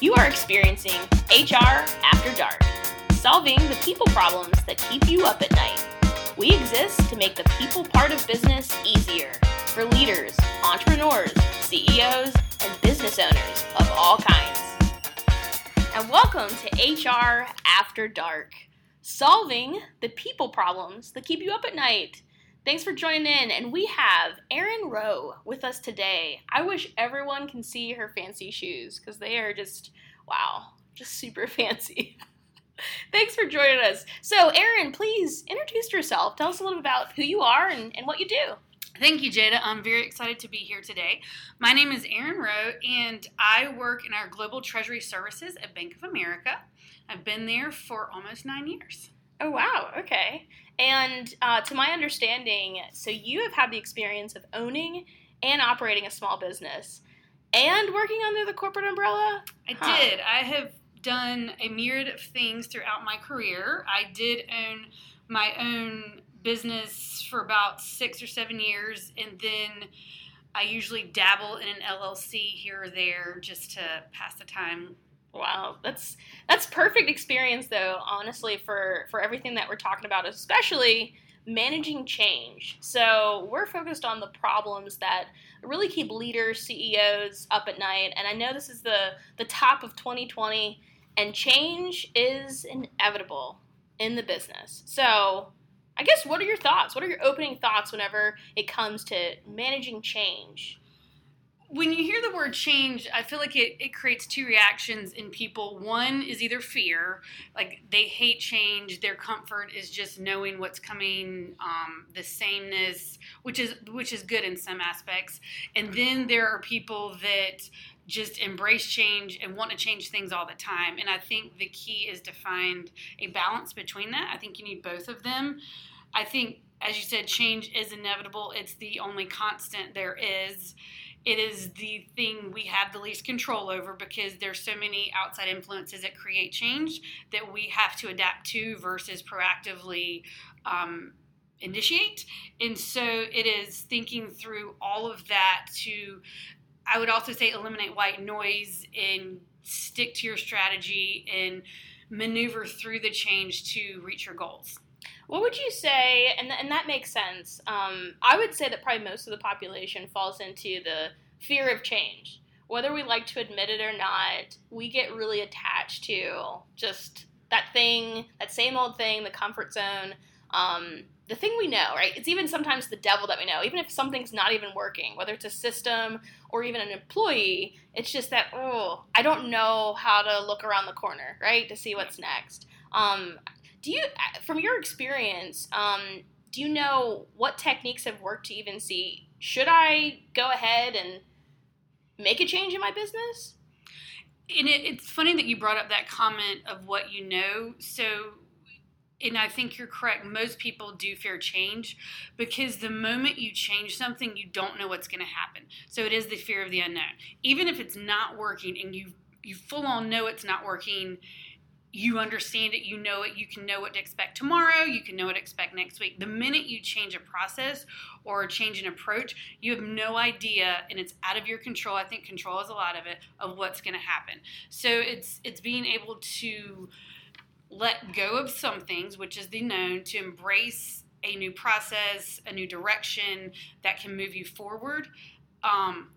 You are experiencing HR After Dark, solving the people problems that keep you up at night. We exist to make the people part of business easier for leaders, entrepreneurs, CEOs, and business owners of all kinds. And welcome to HR After Dark, solving the people problems that keep you up at night. Thanks for joining in, and we have Erin Rowe with us today. I wish everyone can see her fancy shoes because they are just wow, just super fancy. Thanks for joining us. So, Erin, please introduce yourself. Tell us a little bit about who you are and, and what you do. Thank you, Jada. I'm very excited to be here today. My name is Erin Rowe, and I work in our Global Treasury Services at Bank of America. I've been there for almost nine years. Oh, wow. Okay. And uh, to my understanding, so you have had the experience of owning and operating a small business and working under the corporate umbrella? I huh. did. I have done a myriad of things throughout my career. I did own my own business for about six or seven years, and then I usually dabble in an LLC here or there just to pass the time Wow, that's that's perfect experience though, honestly, for for everything that we're talking about, especially managing change. So we're focused on the problems that really keep leaders, CEOs up at night. And I know this is the the top of 2020, and change is inevitable in the business. So I guess what are your thoughts? What are your opening thoughts whenever it comes to managing change? When you hear the word change, I feel like it, it creates two reactions in people. One is either fear, like they hate change, their comfort is just knowing what's coming, um, the sameness, which is which is good in some aspects. And then there are people that just embrace change and want to change things all the time. And I think the key is to find a balance between that. I think you need both of them. I think, as you said, change is inevitable. It's the only constant there is it is the thing we have the least control over because there's so many outside influences that create change that we have to adapt to versus proactively um, initiate. And so it is thinking through all of that to, I would also say, eliminate white noise and stick to your strategy and maneuver through the change to reach your goals. What would you say, and, and that makes sense? Um, I would say that probably most of the population falls into the fear of change. Whether we like to admit it or not, we get really attached to just that thing, that same old thing, the comfort zone, um, the thing we know, right? It's even sometimes the devil that we know, even if something's not even working, whether it's a system or even an employee, it's just that, oh, I don't know how to look around the corner, right, to see what's next. Um, do you, from your experience, um, do you know what techniques have worked to even see should I go ahead and make a change in my business? And it, it's funny that you brought up that comment of what you know. So, and I think you're correct. Most people do fear change because the moment you change something, you don't know what's going to happen. So it is the fear of the unknown. Even if it's not working and you you full on know it's not working, you understand it, you know it, you can know what to expect tomorrow, you can know what to expect next week. The minute you change a process or change an approach, you have no idea and it's out of your control. I think control is a lot of it of what's going to happen. So it's it's being able to let go of some things, which is the known, to embrace a new process, a new direction that can move you forward. Um,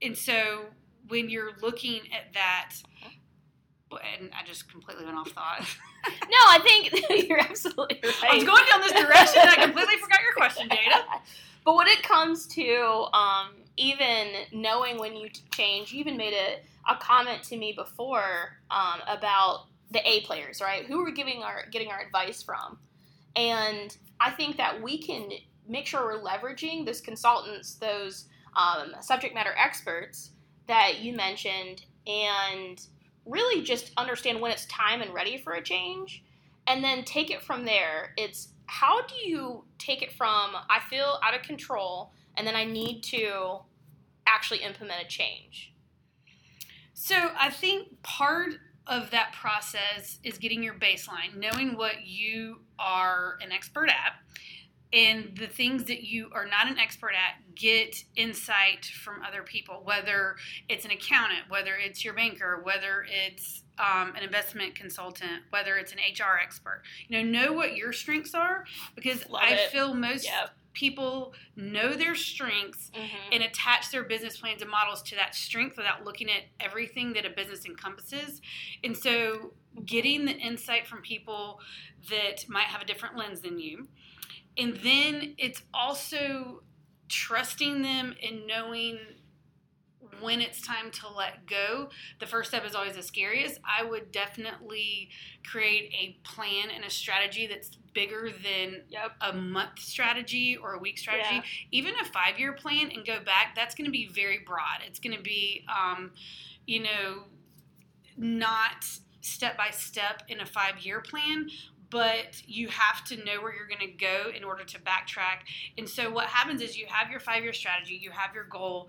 and so when you're looking at that, and I just completely went off thought. no, I think you're absolutely right. I was going down this direction and I completely forgot your question, Jada. But when it comes to um, even knowing when you change, you even made a, a comment to me before um, about the A players, right? Who we're giving our getting our advice from, and I think that we can make sure we're leveraging those consultants, those um, subject matter experts that you mentioned, and really just understand when it's time and ready for a change and then take it from there. It's how do you take it from I feel out of control and then I need to actually implement a change? So I think part of that process is getting your baseline, knowing what you are an expert at. And the things that you are not an expert at get insight from other people whether it's an accountant whether it's your banker whether it's um, an investment consultant whether it's an hr expert you know know what your strengths are because Love i it. feel most Yep. people know their strengths Mhm. and attach their business plans and models to that strength without looking at everything that a business encompasses. And so, getting the insight from people that might have a different lens than you. And then it's also trusting them and knowing when it's time to let go. The first step is always the scariest. I would definitely create a plan and a strategy that's bigger than Yep. a month strategy or a week strategy, Yeah. even a five year plan and go back, that's going to be very broad. It's going to be, um, you know, not step by step in a five year plan. But you have to know where you're going to go in order to backtrack. And so, what happens is you have your five year strategy, you have your goal,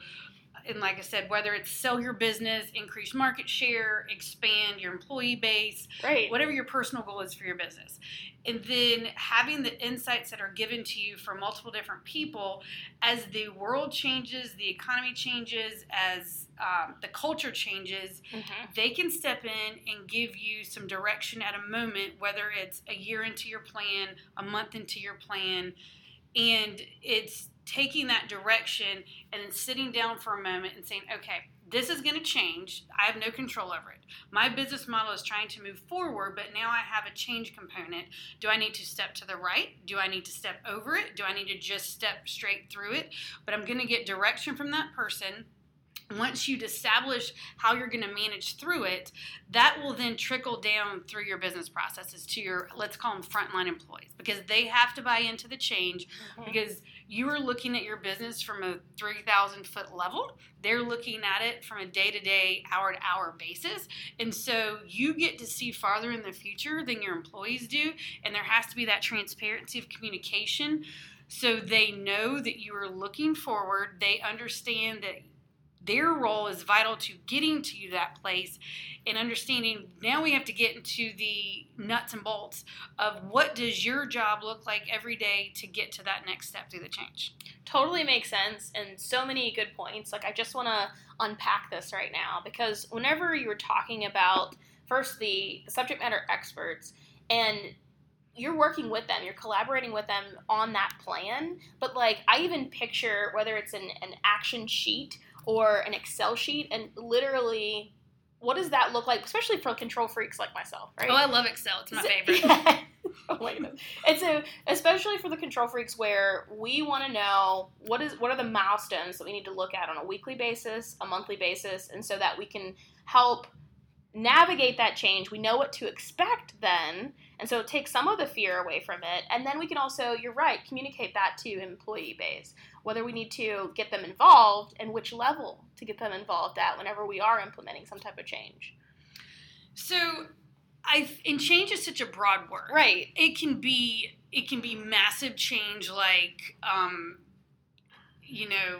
and like I said, whether it's sell your business, increase market share, expand your employee base, Great. whatever your personal goal is for your business. And then having the insights that are given to you from multiple different people as the world changes, the economy changes, as um, the culture changes, Mhm. they can step in and give you some direction at a moment, whether it's a year into your plan, a month into your plan, and it's taking that direction and then sitting down for a moment and saying, okay, this is going to change. I have no control over it. My business model is trying to move forward, but now I have a change component. Do I need to step to the right? Do I need to step over it? Do I need to just step straight through it? But I'm going to get direction from that person once you establish how you're going to manage through it, that will then trickle down through your business processes to your, let's call them frontline employees, because they have to buy into the change Mhm. because you are looking at your business from a 3,000 foot level. They're looking at it from a day to day, hour to hour basis. And so you get to see farther in the future than your employees do. And there has to be that transparency of communication so they know that you are looking forward. They understand that their role is vital to getting to that place and understanding now we have to get into the nuts and bolts of what does your job look like every day to get to that next step through the change totally makes sense and so many good points. Like I just want to unpack this right now because whenever you were talking about first the subject matter experts and you're working with them, you're collaborating with them on that plan, but like I even picture whether it's an, an action sheet or an Excel sheet and literally what does that look like, especially for control freaks like myself, right? oh i love excel it's my favorite oh my goodness. And so, especially for the control freaks, where we want to know what is what are the milestones that we need to look at on a weekly basis, a monthly basis, and so that we can help navigate that change. We know what to expect then, and so it takes some of the fear away from it. And then we can also, you're right, communicate that to employee base, whether we need to get them involved and which level to get them involved at whenever we are implementing some type of change. so i and change is such a broad word Right. it can be it can be massive change like um, you know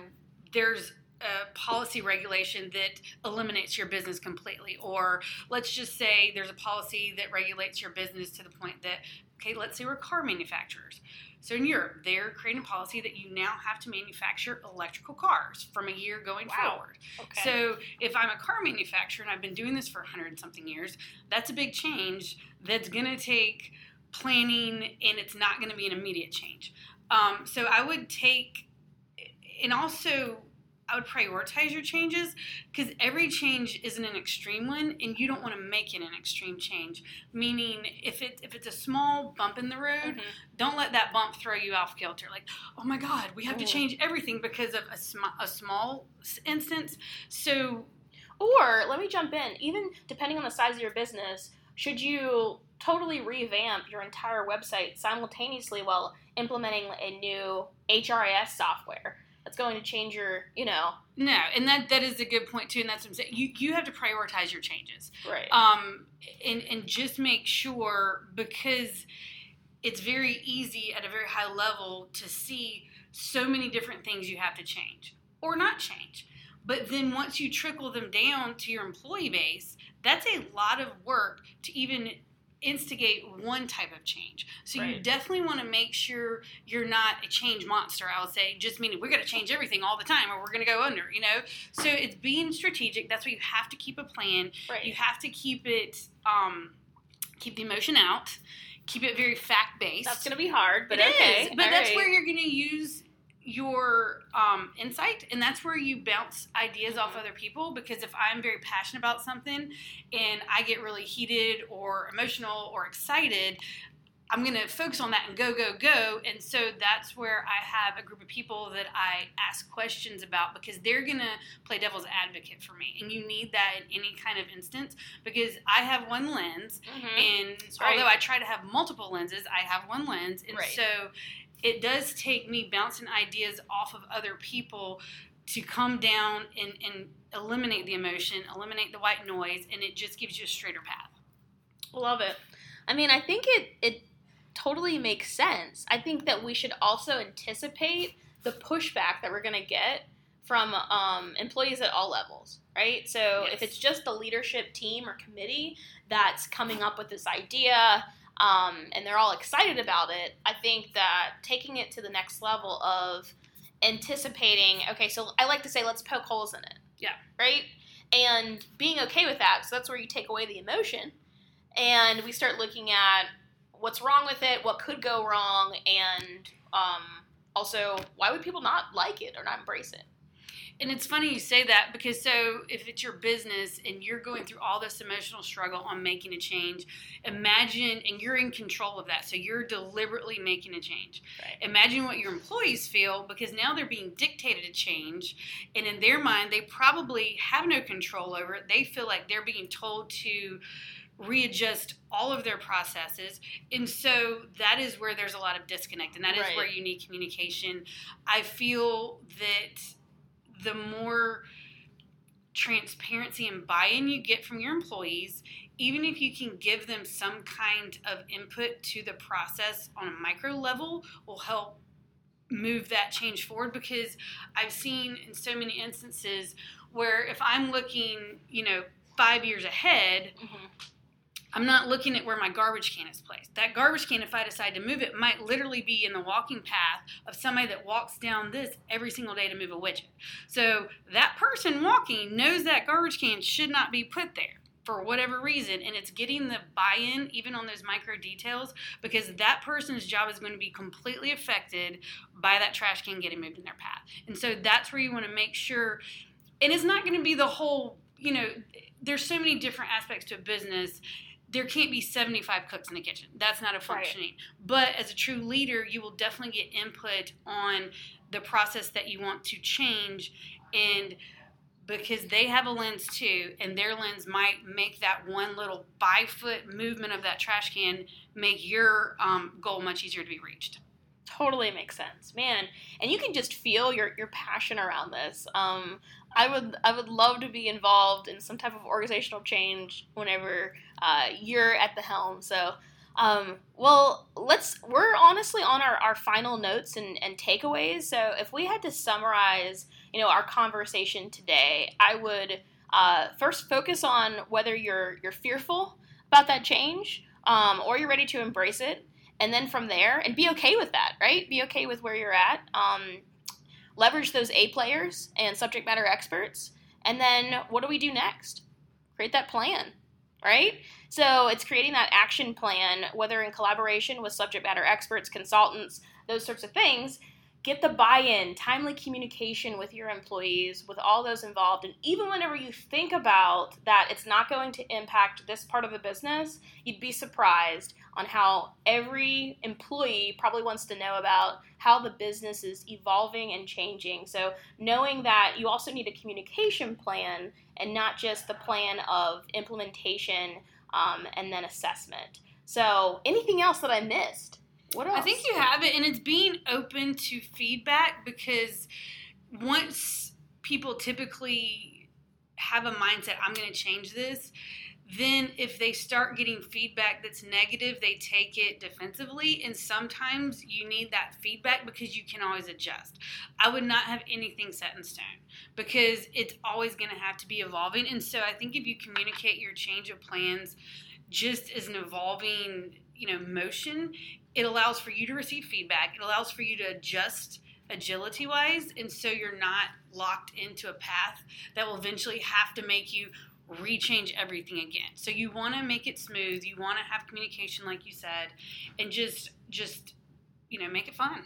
there's a policy regulation that eliminates your business completely or let's just say there's a policy that regulates your business to the point that okay let's say we're car manufacturers so in europe they're creating a policy that you now have to manufacture electrical cars from a year going Wow. forward Okay. so if I'm a car manufacturer and I've been doing this for 100 and something years, that's a big change that's going to take planning and it's not going to be an immediate change. Um, so I would take, and also I would prioritize your changes because every change isn't an extreme one, and you don't want to make it an extreme change. Meaning, if it if it's a small bump in the road, Mhm. don't let that bump throw you off kilter. Like, oh my God, we have to Mhm. change everything because of a, sm- a small instance. So Or let me jump in. Even depending on the size of your business, should you totally revamp your entire website simultaneously while implementing a new HRIS software that's going to change your, you know, No, and that that is a good point too, and that's what I'm saying. You you have to prioritize your changes, right? um, and and just make sure because it's very easy at a very high level to see so many different things you have to change or not change. But then once you trickle them down to your employee base, that's a lot of work to even instigate one type of change. So you definitely want to make sure you're not a change monster. I would say, just meaning we're going to change everything all the time, or we're going to go under. You know, so it's being strategic. That's why you have to keep a plan. Right. You have to keep it, um, keep the emotion out, keep it very fact based. That's gonna be hard, but It okay. is, but all that's right. where you're going to use your um, insight, and that's where you bounce ideas off other people. Because if I'm very passionate about something and I get really heated or emotional or excited, I'm going to focus on that and go, go, go. And so that's where I have a group of people that I ask questions about because they're going to play devil's advocate for me. And you need that in any kind of instance because I have one lens Mhm. and right. although I try to have multiple lenses, I have one lens, and Right. so it does take me bouncing ideas off of other people to come down and, and eliminate the emotion, eliminate the white noise, and it just gives you a straighter path. Love it. I mean, I think it it totally makes sense. I think that we should also anticipate the pushback that we're going to get from um, employees at all levels, right? So Yes. if it's just the leadership team or committee that's coming up with this idea um, and they're all excited about it, I think that taking it to the next level of anticipating, okay, so I like to say, let's poke holes in it. Yeah. Right? And being okay with that. So that's where you take away the emotion and we start looking at what's wrong with it, what could go wrong, and um, also why would people not like it or not embrace it? And it's funny you say that because so if it's your business and you're going through all this emotional struggle on making a change, imagine and you're in control of that. So you're deliberately making a change. Right. Imagine what your employees feel because now they're being dictated a change and in their mind they probably have no control over it. They feel like they're being told to readjust all of their processes and so that is where there's a lot of disconnect and that is Right. where you need communication i feel that the more transparency and buy-in you get from your employees even if you can give them some kind of input to the process on a micro level will help move that change forward because i've seen in so many instances where if i'm looking you know five years ahead Mm-hmm. I'm not looking at where my garbage can is placed. That garbage can, if I decide to move it, might literally be in the walking path of somebody that walks down this every single day to move a widget. So that person walking knows that garbage can should not be put there for whatever reason, and it's getting the buy in even on those micro details because that person's job is going to be completely affected by that trash can getting moved in their path. And so that's where you want to make sure, and it's not going to be the whole, you know, there's so many different aspects to a business there can't be 75 cooks in the kitchen. That's not a functioning. But as a true leader, you will definitely get input on the process that you want to change and because they have a lens too and their lens might make that one little five foot movement of that trash can make your um, goal much easier to be reached Totally makes sense, man. And you can just feel your, your passion around this. Um, I would I would love to be involved in some type of organizational change whenever uh, you're at the helm. So, um, well, let's we're honestly on our, our final notes and, and takeaways. So, if we had to summarize, you know, our conversation today, I would uh, first focus on whether you're you're fearful about that change um, or you're ready to embrace it and then from there and be okay with that right be okay with where you're at um, leverage those a players and subject matter experts and then what do we do next? Create that plan right? So it's creating that action plan whether in collaboration with subject matter experts consultants those sorts of things. Get the buy-in timely communication with your employees with all those involved. And even whenever you think about that it's not going to impact this part of the business you'd be surprised on how every employee probably wants to know about how the business is evolving and changing. So knowing that you also need a communication plan and not just the plan of implementation um, and then assessment. So anything else that i missed? What else I think you have it, and it's being open to feedback because once people typically have a mindset, I'm going to change this, then if they start getting feedback that's negative, they take it defensively. And sometimes you need that feedback because you can always adjust. I would not have anything set in stone because it's always going to have to be evolving. And so I think if you communicate your change of plans, just as an evolving, you know, motion. It allows for you to receive feedback. It allows for you to adjust agility wise, and so you're not locked into a path that will eventually have to make you rechange everything again. So you want to make it smooth. You want to have communication, like you said, and just just you know make it fun.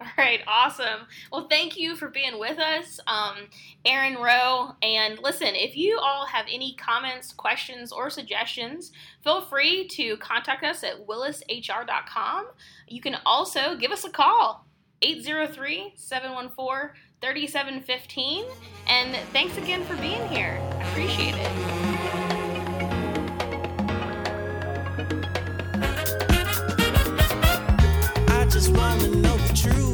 All right, awesome. Well, thank you for being with us, um, Erin Rowe. And listen, if you all have any comments, questions, or suggestions, feel free to contact us at willishr.com. You can also give us a call, 803 714 3715. And thanks again for being here. I appreciate it. just wanna know the truth.